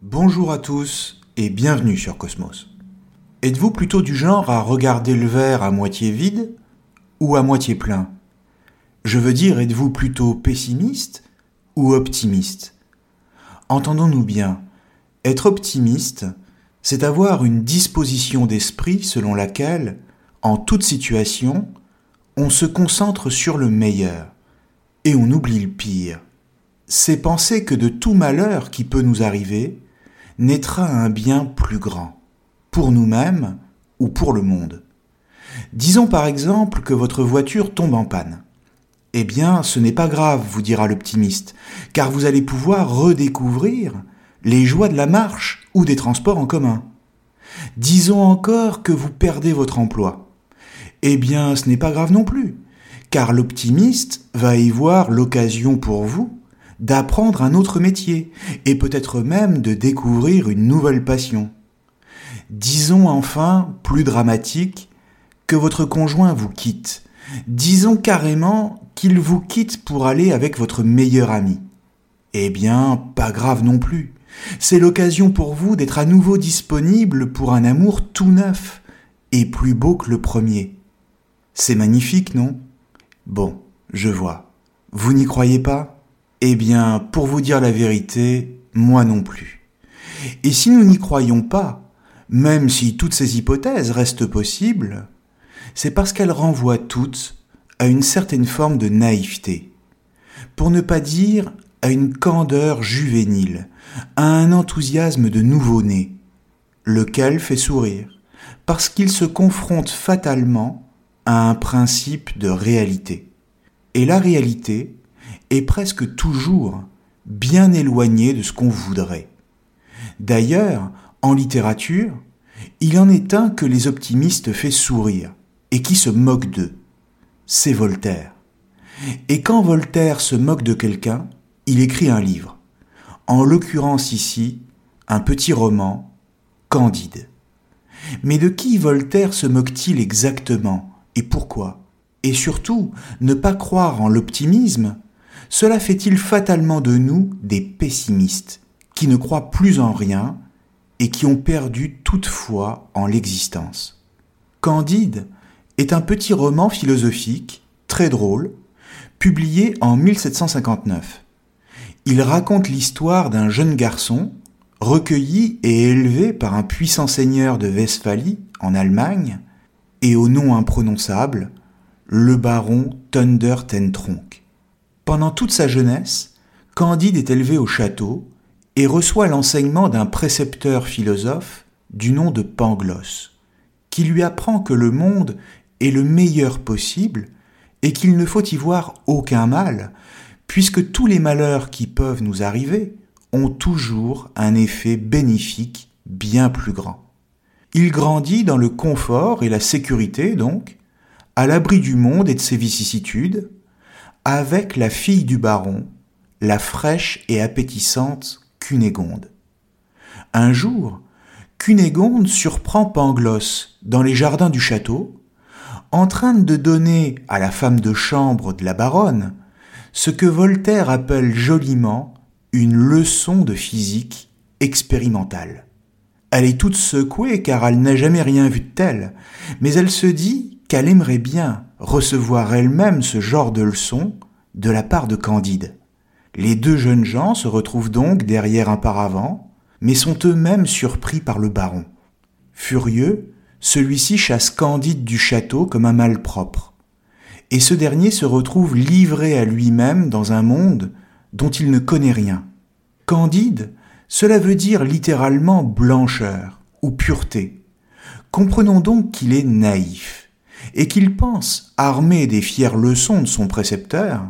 Bonjour à tous et bienvenue sur Cosmos. Êtes-vous plutôt du genre à regarder le verre à moitié vide ou à moitié plein? Je veux dire, êtes-vous plutôt pessimiste ou optimiste? Entendons-nous bien, être optimiste, c'est avoir une disposition d'esprit selon laquelle, en toute situation, on se concentre sur le meilleur et on oublie le pire. C'est penser que de tout malheur qui peut nous arriver, naîtra un bien plus grand, pour nous-mêmes ou pour le monde. Disons par exemple que votre voiture tombe en panne. Eh bien, ce n'est pas grave, vous dira l'optimiste, car vous allez pouvoir redécouvrir les joies de la marche ou des transports en commun. Disons encore que vous perdez votre emploi. Eh bien, ce n'est pas grave non plus, car l'optimiste va y voir l'occasion pour vous d'apprendre un autre métier, et peut-être même de découvrir une nouvelle passion. Disons enfin, plus dramatique, que votre conjoint vous quitte. Disons carrément qu'il vous quitte pour aller avec votre meilleur ami. Eh bien, pas grave non plus. C'est l'occasion pour vous d'être à nouveau disponible pour un amour tout neuf et plus beau que le premier. C'est magnifique, non? Bon, je vois. Vous n'y croyez pas? Eh bien, pour vous dire la vérité, moi non plus. Et si nous n'y croyons pas, même si toutes ces hypothèses restent possibles, c'est parce qu'elles renvoient toutes à une certaine forme de naïveté, pour ne pas dire à une candeur juvénile, à un enthousiasme de nouveau-né, lequel fait sourire, parce qu'il se confronte fatalement un principe de réalité. Et la réalité, est presque toujours bien éloigné de ce qu'on voudrait. D'ailleurs, en littérature, il en est un que les optimistes fait sourire et qui se moque d'eux. C'est Voltaire. Et quand Voltaire se moque de quelqu'un, il écrit un livre. En l'occurrence ici, un petit roman, Candide. Mais de qui Voltaire se moque-t-il exactement? Et pourquoi? Et surtout, ne pas croire en l'optimisme, cela fait-il fatalement de nous des pessimistes, qui ne croient plus en rien et qui ont perdu toute foi en l'existence? Candide est un petit roman philosophique, très drôle, publié en 1759. Il raconte l'histoire d'un jeune garçon, recueilli et élevé par un puissant seigneur de Westphalie, en Allemagne, et au nom imprononçable, le baron Thunder Tentronck. Pendant toute sa jeunesse, Candide est élevé au château et reçoit l'enseignement d'un précepteur philosophe du nom de Pangloss, qui lui apprend que le monde est le meilleur possible et qu'il ne faut y voir aucun mal, puisque tous les malheurs qui peuvent nous arriver ont toujours un effet bénéfique bien plus grand. Il grandit dans le confort et la sécurité, donc, à l'abri du monde et de ses vicissitudes, avec la fille du baron, la fraîche et appétissante Cunégonde. Un jour, Cunégonde surprend Pangloss dans les jardins du château, en train de donner à la femme de chambre de la baronne ce que Voltaire appelle joliment une leçon de physique expérimentale. Elle est toute secouée car elle n'a jamais rien vu de tel, mais elle se dit qu'elle aimerait bien recevoir elle-même ce genre de leçon de la part de Candide. Les deux jeunes gens se retrouvent donc derrière un paravent, mais sont eux-mêmes surpris par le baron. Furieux, celui-ci chasse Candide du château comme un malpropre. Et ce dernier se retrouve livré à lui-même dans un monde dont il ne connaît rien. Candide, cela veut dire littéralement blancheur ou pureté. Comprenons donc qu'il est naïf et qu'il pense, armé des fières leçons de son précepteur,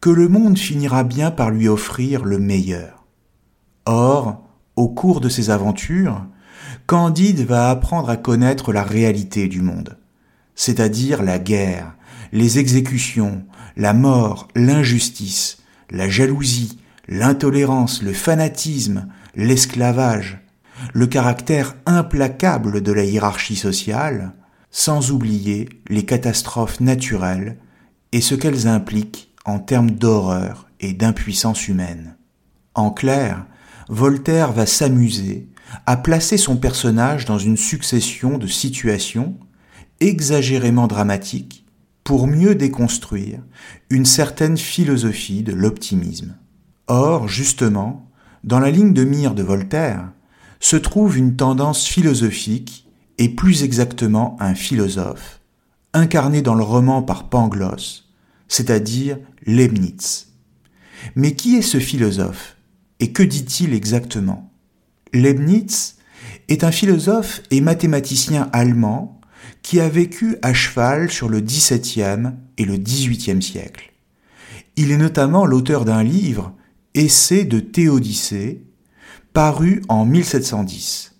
que le monde finira bien par lui offrir le meilleur. Or, au cours de ses aventures, Candide va apprendre à connaître la réalité du monde, c'est-à-dire la guerre, les exécutions, la mort, l'injustice, la jalousie, l'intolérance, le fanatisme, l'esclavage, le caractère implacable de la hiérarchie sociale, sans oublier les catastrophes naturelles et ce qu'elles impliquent en termes d'horreur et d'impuissance humaine. En clair, Voltaire va s'amuser à placer son personnage dans une succession de situations exagérément dramatiques pour mieux déconstruire une certaine philosophie de l'optimisme. Or, justement, dans la ligne de mire de Voltaire, se trouve une tendance philosophique et plus exactement un philosophe, incarné dans le roman par Pangloss, c'est-à-dire Leibniz. Mais qui est ce philosophe et que dit-il exactement? Leibniz est un philosophe et mathématicien allemand qui a vécu à cheval sur le XVIIe et le XVIIIe siècle. Il est notamment l'auteur d'un livre Essai de Théodicée, paru en 1710,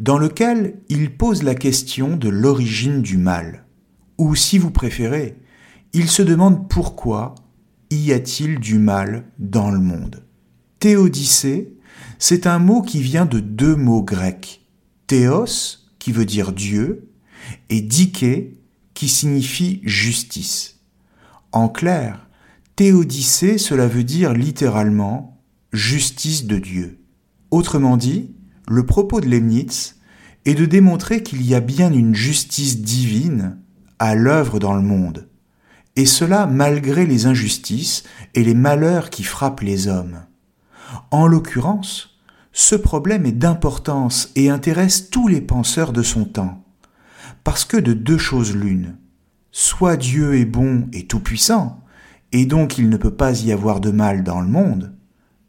dans lequel il pose la question de l'origine du mal, ou si vous préférez, il se demande pourquoi y a-t-il du mal dans le monde. Théodicée, c'est un mot qui vient de deux mots grecs, théos, qui veut dire Dieu, et diké, qui signifie justice. En clair, Théodicée, cela veut dire littéralement justice de Dieu. Autrement dit, le propos de Leibniz est de démontrer qu'il y a bien une justice divine à l'œuvre dans le monde, et cela malgré les injustices et les malheurs qui frappent les hommes. En l'occurrence, ce problème est d'importance et intéresse tous les penseurs de son temps, parce que de deux choses l'une, soit Dieu est bon et tout-puissant, et donc il ne peut pas y avoir de mal dans le monde.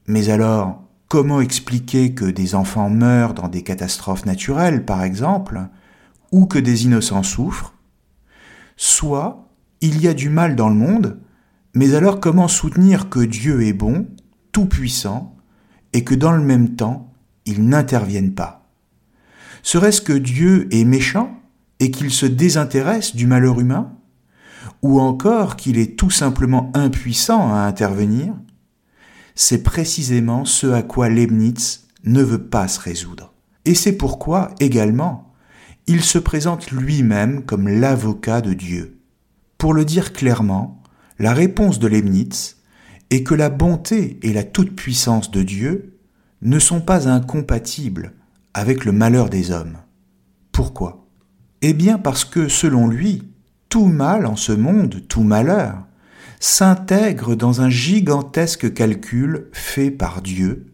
Mais alors, comment expliquer que des enfants meurent dans des catastrophes naturelles, par exemple, ou que des innocents souffrent? Soit il y a du mal dans le monde, mais alors comment soutenir que Dieu est bon, tout-puissant, et que dans le même temps, il n'intervienne pas? Serait-ce que Dieu est méchant et qu'il se désintéresse du malheur humain? Ou encore qu'il est tout simplement impuissant à intervenir, c'est précisément ce à quoi Leibniz ne veut pas se résoudre. Et c'est pourquoi, également, il se présente lui-même comme l'avocat de Dieu. Pour le dire clairement, la réponse de Leibniz est que la bonté et la toute-puissance de Dieu ne sont pas incompatibles avec le malheur des hommes. Pourquoi? Eh bien parce que, selon lui, tout mal en ce monde, tout malheur, s'intègre dans un gigantesque calcul fait par Dieu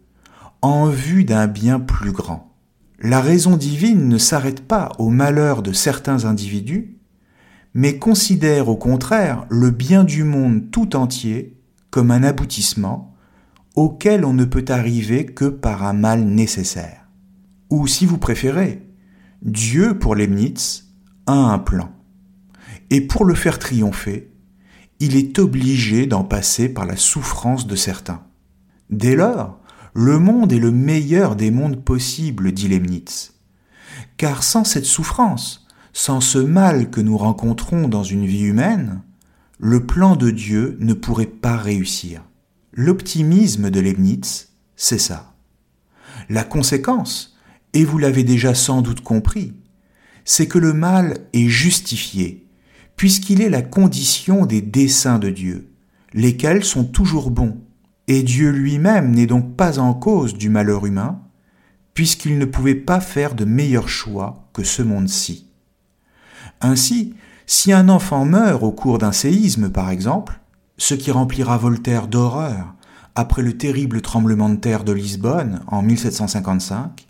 en vue d'un bien plus grand. La raison divine ne s'arrête pas au malheur de certains individus, mais considère au contraire le bien du monde tout entier comme un aboutissement auquel on ne peut arriver que par un mal nécessaire. Ou si vous préférez, Dieu pour Leibniz a un plan. Et pour le faire triompher, il est obligé d'en passer par la souffrance de certains. Dès lors, le monde est le meilleur des mondes possibles, dit Leibniz. Car sans cette souffrance, sans ce mal que nous rencontrons dans une vie humaine, le plan de Dieu ne pourrait pas réussir. L'optimisme de Leibniz, c'est ça. La conséquence, et vous l'avez déjà sans doute compris, c'est que le mal est justifié puisqu'il est la condition des desseins de Dieu, lesquels sont toujours bons, et Dieu lui-même n'est donc pas en cause du malheur humain, puisqu'il ne pouvait pas faire de meilleur choix que ce monde-ci. Ainsi, si un enfant meurt au cours d'un séisme, par exemple, ce qui remplira Voltaire d'horreur après le terrible tremblement de terre de Lisbonne en 1755,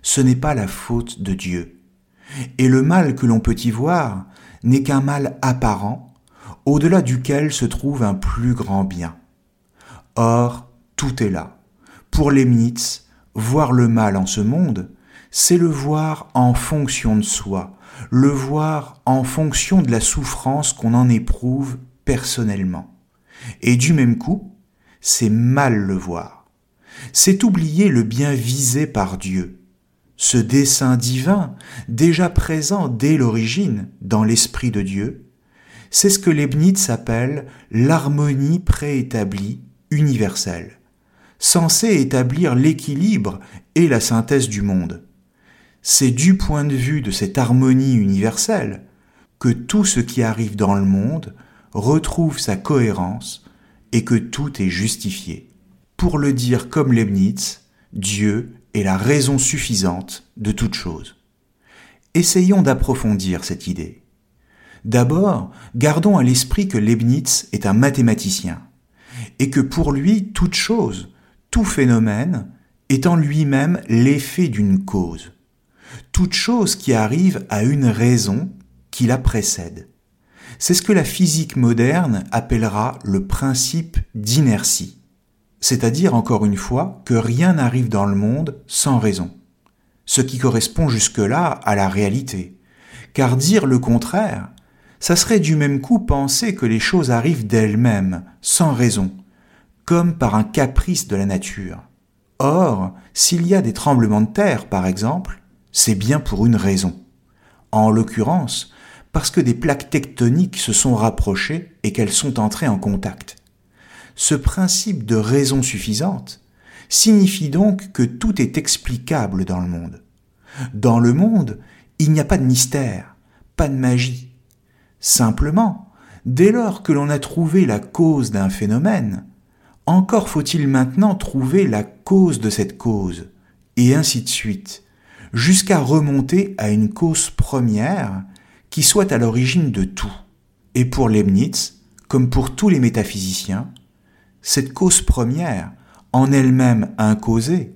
ce n'est pas la faute de Dieu. Et le mal que l'on peut y voir n'est qu'un mal apparent, au-delà duquel se trouve un plus grand bien. Or, tout est là. Pour Leibniz, voir le mal en ce monde, c'est le voir en fonction de soi, le voir en fonction de la souffrance qu'on en éprouve personnellement. Et du même coup, c'est mal le voir. C'est oublier le bien visé par Dieu. Ce dessein divin, déjà présent dès l'origine dans l'Esprit de Dieu, c'est ce que Leibniz appelle l'harmonie préétablie universelle, censée établir l'équilibre et la synthèse du monde. C'est du point de vue de cette harmonie universelle que tout ce qui arrive dans le monde retrouve sa cohérence et que tout est justifié. Pour le dire comme Leibniz, Dieu est la raison suffisante de toute chose. Essayons d'approfondir cette idée. D'abord, gardons à l'esprit que Leibniz est un mathématicien, et que pour lui, toute chose, tout phénomène, est en lui-même l'effet d'une cause. Toute chose qui arrive a une raison qui la précède. C'est ce que la physique moderne appellera le principe d'inertie. C'est-à-dire, encore une fois, que rien n'arrive dans le monde sans raison. Ce qui correspond jusque-là à la réalité. Car dire le contraire, ça serait du même coup penser que les choses arrivent d'elles-mêmes, sans raison, comme par un caprice de la nature. Or, s'il y a des tremblements de terre, par exemple, c'est bien pour une raison. En l'occurrence, parce que des plaques tectoniques se sont rapprochées et qu'elles sont entrées en contact. Ce principe de raison suffisante signifie donc que tout est explicable dans le monde. Dans le monde, il n'y a pas de mystère, pas de magie. Simplement, dès lors que l'on a trouvé la cause d'un phénomène, encore faut-il maintenant trouver la cause de cette cause, et ainsi de suite, jusqu'à remonter à une cause première qui soit à l'origine de tout. Et pour Leibniz, comme pour tous les métaphysiciens, cette cause première, en elle-même incausée,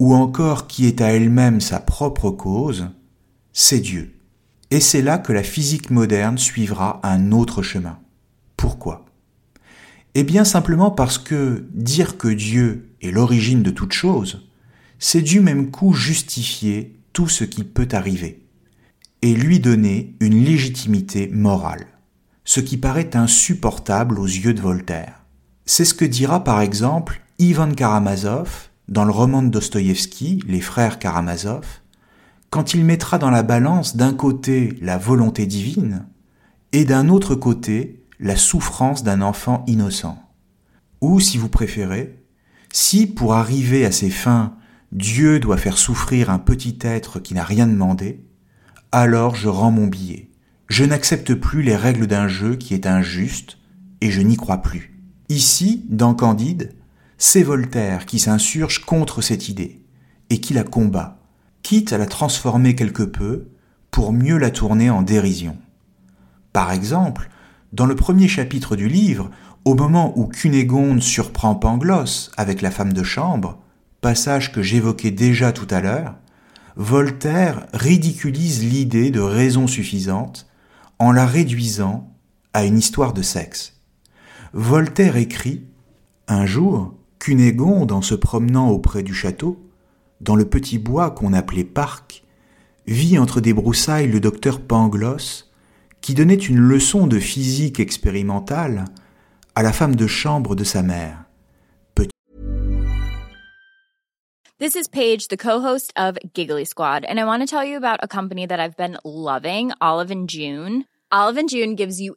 ou encore qui est à elle-même sa propre cause, c'est Dieu. Et c'est là que la physique moderne suivra un autre chemin. Pourquoi? Eh bien simplement parce que dire que Dieu est l'origine de toute chose, c'est du même coup justifier tout ce qui peut arriver et lui donner une légitimité morale, ce qui paraît insupportable aux yeux de Voltaire. C'est ce que dira par exemple Ivan Karamazov dans le roman de Dostoïevski, Les frères Karamazov, quand il mettra dans la balance d'un côté la volonté divine et d'un autre côté la souffrance d'un enfant innocent. Ou, si vous préférez, si pour arriver à ses fins, Dieu doit faire souffrir un petit être qui n'a rien demandé, alors je rends mon billet. Je n'accepte plus les règles d'un jeu qui est injuste, et je n'y crois plus. Ici, dans Candide, c'est Voltaire qui s'insurge contre cette idée, et qui la combat, quitte à la transformer quelque peu, pour mieux la tourner en dérision. Par exemple, dans le premier chapitre du livre, au moment où Cunégonde surprend Pangloss avec la femme de chambre, passage que j'évoquais déjà tout à l'heure, Voltaire ridiculise l'idée de raison suffisante en la réduisant à une histoire de sexe. Voltaire écrit Un jour, Cunégonde, en se promenant auprès du château, dans le petit bois qu'on appelait parc, vit entre des broussailles le docteur Pangloss, qui donnait une leçon de physique expérimentale à la femme de chambre de sa mère. This is Paige, the co-host of Giggly Squad, and I want to tell you about a company that I've been loving, Olive June. Olive June gives you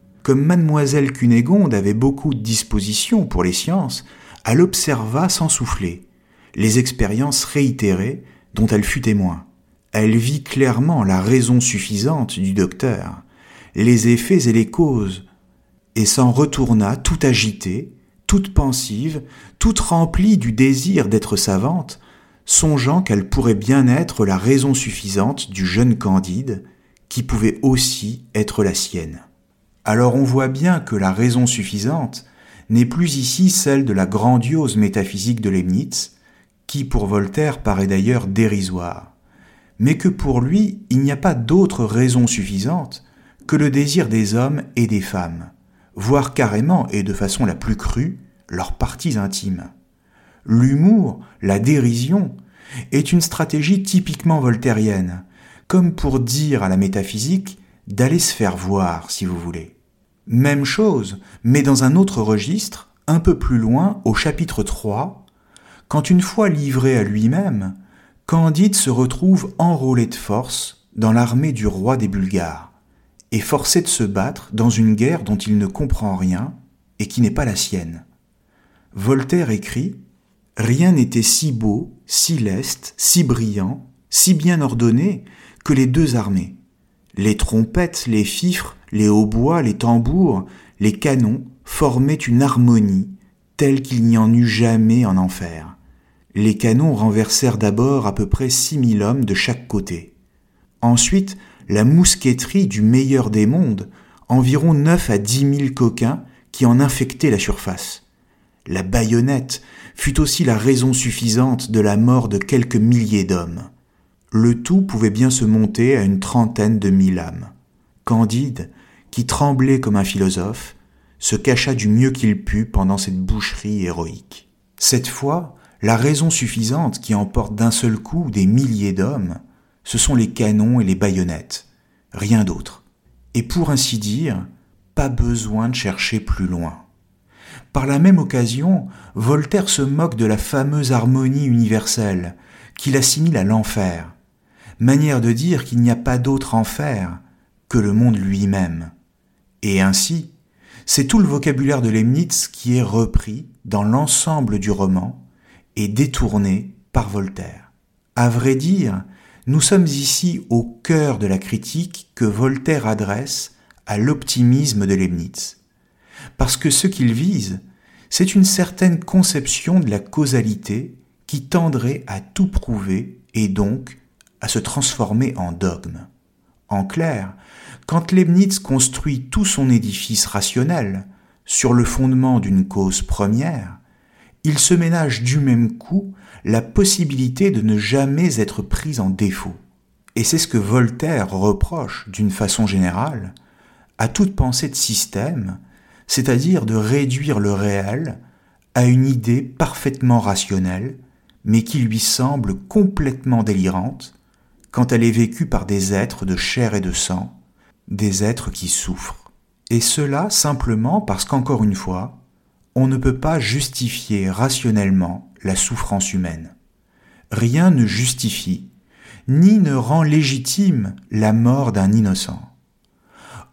Comme mademoiselle Cunégonde avait beaucoup de disposition pour les sciences, elle observa sans souffler les expériences réitérées dont elle fut témoin. Elle vit clairement la raison suffisante du docteur, les effets et les causes, et s'en retourna tout agitée, toute pensive, toute remplie du désir d'être savante, songeant qu'elle pourrait bien être la raison suffisante du jeune Candide, qui pouvait aussi être la sienne. Alors on voit bien que la raison suffisante n'est plus ici celle de la grandiose métaphysique de Leibniz, qui pour Voltaire paraît d'ailleurs dérisoire, mais que pour lui il n'y a pas d'autre raison suffisante que le désir des hommes et des femmes, voire carrément et de façon la plus crue, leurs parties intimes. L'humour, la dérision, est une stratégie typiquement voltairienne, comme pour dire à la métaphysique d'aller se faire voir, si vous voulez. Même chose, mais dans un autre registre, un peu plus loin, au chapitre 3, quand une fois livré à lui-même, Candide se retrouve enrôlé de force dans l'armée du roi des Bulgares, et forcé de se battre dans une guerre dont il ne comprend rien et qui n'est pas la sienne. Voltaire écrit Rien n'était si beau, si leste, si brillant, si bien ordonné que les deux armées. Les trompettes, les fifres, les hautbois, les tambours, les canons formaient une harmonie telle qu'il n'y en eut jamais en enfer. Les canons renversèrent d'abord à peu près six mille hommes de chaque côté. Ensuite, la mousqueterie du meilleur des mondes, environ neuf à dix mille coquins qui en infectaient la surface. La baïonnette fut aussi la raison suffisante de la mort de quelques milliers d'hommes. Le tout pouvait bien se monter à une trentaine de mille âmes. Candide, qui tremblait comme un philosophe, se cacha du mieux qu'il put pendant cette boucherie héroïque. Cette fois, la raison suffisante qui emporte d'un seul coup des milliers d'hommes, ce sont les canons et les baïonnettes, rien d'autre. Et pour ainsi dire, pas besoin de chercher plus loin. Par la même occasion, Voltaire se moque de la fameuse harmonie universelle, qu'il assimile à l'enfer, manière de dire qu'il n'y a pas d'autre enfer que le monde lui-même. Et ainsi, c'est tout le vocabulaire de Leibniz qui est repris dans l'ensemble du roman et détourné par Voltaire. À vrai dire, nous sommes ici au cœur de la critique que Voltaire adresse à l'optimisme de Leibniz. Parce que ce qu'il vise, c'est une certaine conception de la causalité qui tendrait à tout prouver et donc à se transformer en dogme. En clair, quand Leibniz construit tout son édifice rationnel sur le fondement d'une cause première, il se ménage du même coup la possibilité de ne jamais être pris en défaut. Et c'est ce que Voltaire reproche, d'une façon générale, à toute pensée de système, c'est-à-dire de réduire le réel à une idée parfaitement rationnelle, mais qui lui semble complètement délirante quand elle est vécue par des êtres de chair et de sang, des êtres qui souffrent. Et cela simplement parce qu'encore une fois, on ne peut pas justifier rationnellement la souffrance humaine. Rien ne justifie, ni ne rend légitime la mort d'un innocent.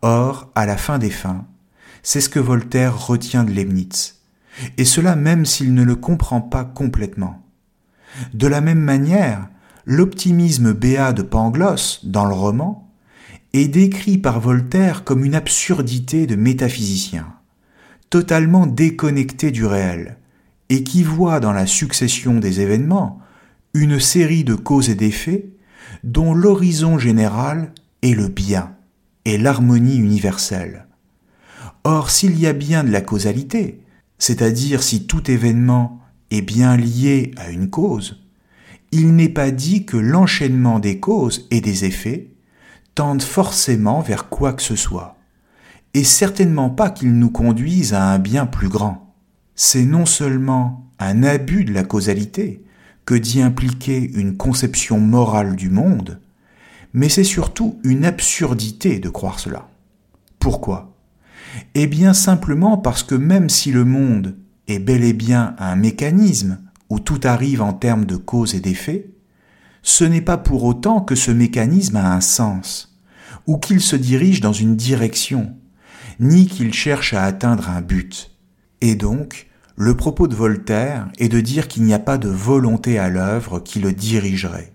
Or, à la fin des fins, c'est ce que Voltaire retient de Leibniz, et cela même s'il ne le comprend pas complètement. De la même manière, l'optimisme béat de Pangloss, dans le roman, est décrit par Voltaire comme une absurdité de métaphysicien, totalement déconnecté du réel, et qui voit dans la succession des événements une série de causes et d'effets dont l'horizon général est le bien et l'harmonie universelle. Or, s'il y a bien de la causalité, c'est-à-dire si tout événement est bien lié à une cause, il n'est pas dit que l'enchaînement des causes et des effets tende forcément vers quoi que ce soit, et certainement pas qu'il nous conduise à un bien plus grand. C'est non seulement un abus de la causalité que d'y impliquer une conception morale du monde, mais c'est surtout une absurdité de croire cela. Pourquoi? Eh bien simplement parce que même si le monde est bel et bien un mécanisme où tout arrive en termes de cause et d'effet, ce n'est pas pour autant que ce mécanisme a un sens, ou qu'il se dirige dans une direction, ni qu'il cherche à atteindre un but. Et donc, le propos de Voltaire est de dire qu'il n'y a pas de volonté à l'œuvre qui le dirigerait.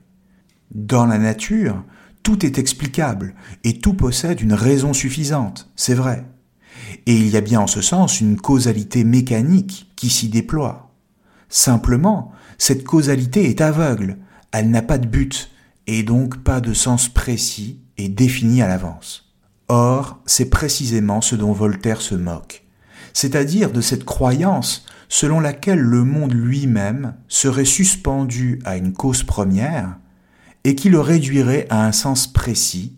Dans la nature, tout est explicable et tout possède une raison suffisante, c'est vrai. Et il y a bien en ce sens une causalité mécanique qui s'y déploie. Simplement, cette causalité est aveugle, elle n'a pas de but, et donc pas de sens précis et défini à l'avance. Or, c'est précisément ce dont Voltaire se moque, c'est-à-dire de cette croyance selon laquelle le monde lui-même serait suspendu à une cause première et qui le réduirait à un sens précis,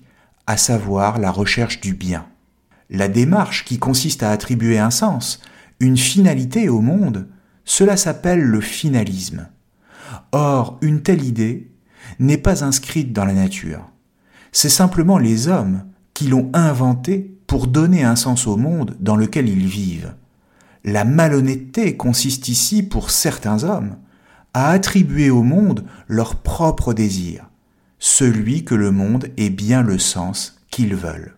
à savoir la recherche du bien. La démarche qui consiste à attribuer un sens, une finalité au monde, cela s'appelle le finalisme. Or, une telle idée n'est pas inscrite dans la nature. C'est simplement les hommes qui l'ont inventée pour donner un sens au monde dans lequel ils vivent. La malhonnêteté consiste ici, pour certains hommes, à attribuer au monde leur propre désir, celui que le monde ait bien le sens qu'ils veulent.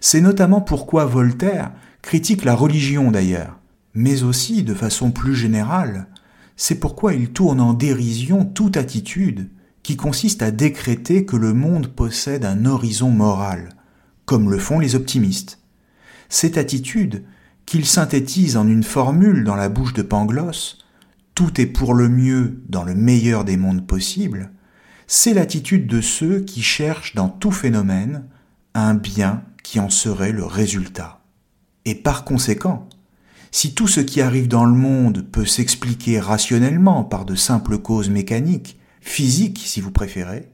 C'est notamment pourquoi Voltaire critique la religion d'ailleurs, mais aussi de façon plus générale, c'est pourquoi il tourne en dérision toute attitude qui consiste à décréter que le monde possède un horizon moral, comme le font les optimistes. Cette attitude, qu'il synthétise en une formule dans la bouche de Pangloss, tout est pour le mieux dans le meilleur des mondes possibles, c'est l'attitude de ceux qui cherchent dans tout phénomène un bien qui en serait le résultat. Et par conséquent, si tout ce qui arrive dans le monde peut s'expliquer rationnellement par de simples causes mécaniques, physiques si vous préférez,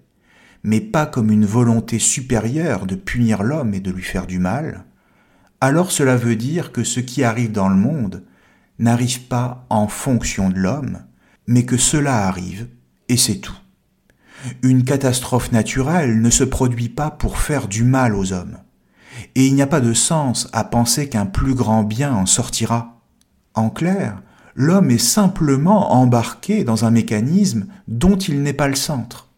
mais pas comme une volonté supérieure de punir l'homme et de lui faire du mal, alors cela veut dire que ce qui arrive dans le monde n'arrive pas en fonction de l'homme, mais que cela arrive, et c'est tout. Une catastrophe naturelle ne se produit pas pour faire du mal aux hommes, et il n'y a pas de sens à penser qu'un plus grand bien en sortira. En clair, l'homme est simplement embarqué dans un mécanisme dont il n'est pas le centre.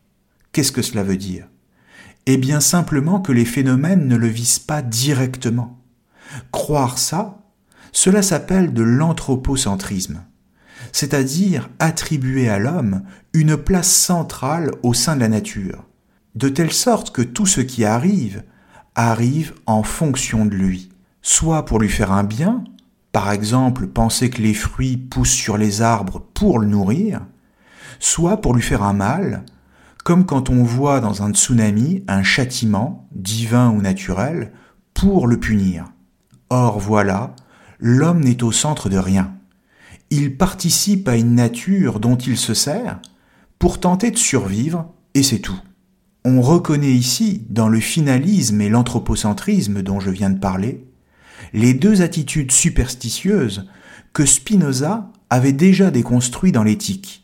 Qu'est-ce que cela veut dire? Eh bien simplement que les phénomènes ne le visent pas directement. Croire ça, cela s'appelle de l'anthropocentrisme, c'est-à-dire attribuer à l'homme une place centrale au sein de la nature, de telle sorte que tout ce qui arrive arrive en fonction de lui, soit pour lui faire un bien, par exemple penser que les fruits poussent sur les arbres pour le nourrir, soit pour lui faire un mal, comme quand on voit dans un tsunami un châtiment, divin ou naturel, pour le punir. Or voilà, l'homme n'est au centre de rien. Il participe à une nature dont il se sert pour tenter de survivre, et c'est tout. On reconnaît ici, dans le finalisme et l'anthropocentrisme dont je viens de parler, les deux attitudes superstitieuses que Spinoza avait déjà déconstruit dans l'éthique,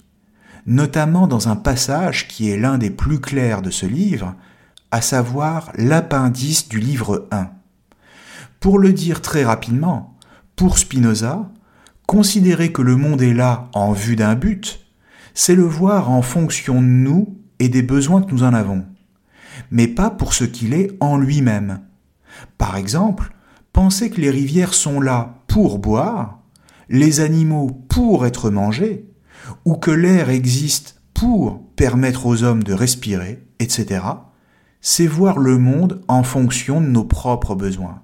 notamment dans un passage qui est l'un des plus clairs de ce livre, à savoir l'appendice du livre 1. Pour le dire très rapidement, pour Spinoza, considérer que le monde est là en vue d'un but, c'est le voir en fonction de nous et des besoins que nous en avons, mais pas pour ce qu'il est en lui-même. Par exemple, penser que les rivières sont là pour boire, les animaux pour être mangés, ou que l'air existe pour permettre aux hommes de respirer, etc., c'est voir le monde en fonction de nos propres besoins,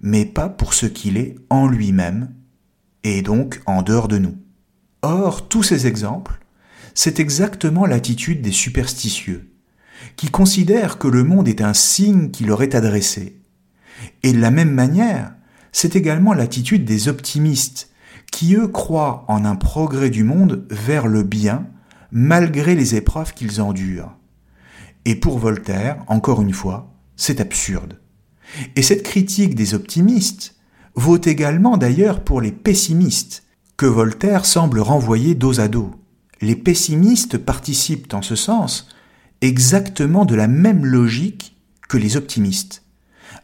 mais pas pour ce qu'il est en lui-même, et donc en dehors de nous. Or, tous ces exemples, c'est exactement l'attitude des superstitieux, qui considèrent que le monde est un signe qui leur est adressé. Et de la même manière, c'est également l'attitude des optimistes, qui eux croient en un progrès du monde vers le bien, malgré les épreuves qu'ils endurent. Et pour Voltaire, encore une fois, c'est absurde. Et cette critique des optimistes vaut également d'ailleurs pour les pessimistes, que Voltaire semble renvoyer dos à dos les pessimistes participent en ce sens exactement de la même logique que les optimistes,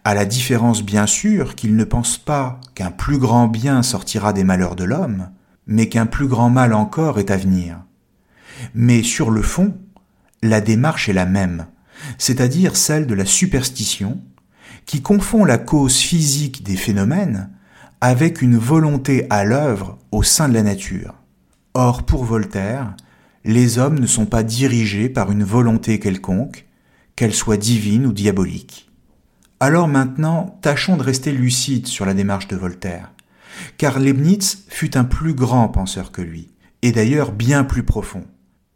à la différence bien sûr qu'ils ne pensent pas qu'un plus grand bien sortira des malheurs de l'homme, mais qu'un plus grand mal encore est à venir. Mais sur le fond, la démarche est la même, c'est-à-dire celle de la superstition, qui confond la cause physique des phénomènes avec une volonté à l'œuvre au sein de la nature. Or, pour Voltaire, les hommes ne sont pas dirigés par une volonté quelconque, qu'elle soit divine ou diabolique. Alors maintenant, tâchons de rester lucides sur la démarche de Voltaire, car Leibniz fut un plus grand penseur que lui, et d'ailleurs bien plus profond.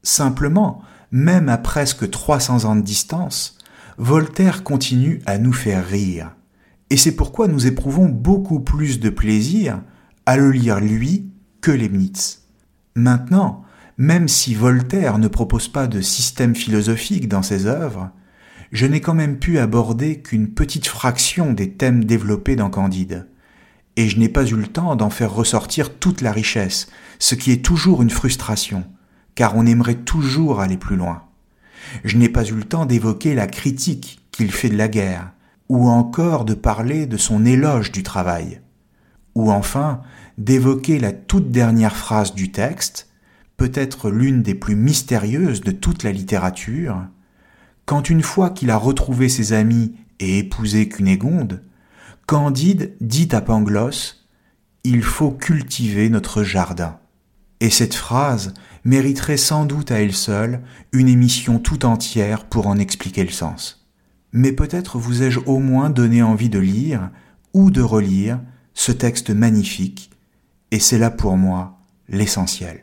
Simplement, même à presque 300 ans de distance, Voltaire continue à nous faire rire, et c'est pourquoi nous éprouvons beaucoup plus de plaisir à le lire lui que Leibniz. Maintenant, même si Voltaire ne propose pas de système philosophique dans ses œuvres, je n'ai quand même pu aborder qu'une petite fraction des thèmes développés dans Candide. Et je n'ai pas eu le temps d'en faire ressortir toute la richesse, ce qui est toujours une frustration, car on aimerait toujours aller plus loin. Je n'ai pas eu le temps d'évoquer la critique qu'il fait de la guerre, ou encore de parler de son éloge du travail, ou enfin d'évoquer la toute dernière phrase du texte, peut-être l'une des plus mystérieuses de toute la littérature, quand une fois qu'il a retrouvé ses amis et épousé Cunégonde, Candide dit à Pangloss Il faut cultiver notre jardin. Et cette phrase mériterait sans doute à elle seule une émission tout entière pour en expliquer le sens. Mais peut-être vous ai-je au moins donné envie de lire ou de relire ce texte magnifique et c'est là pour moi l'essentiel.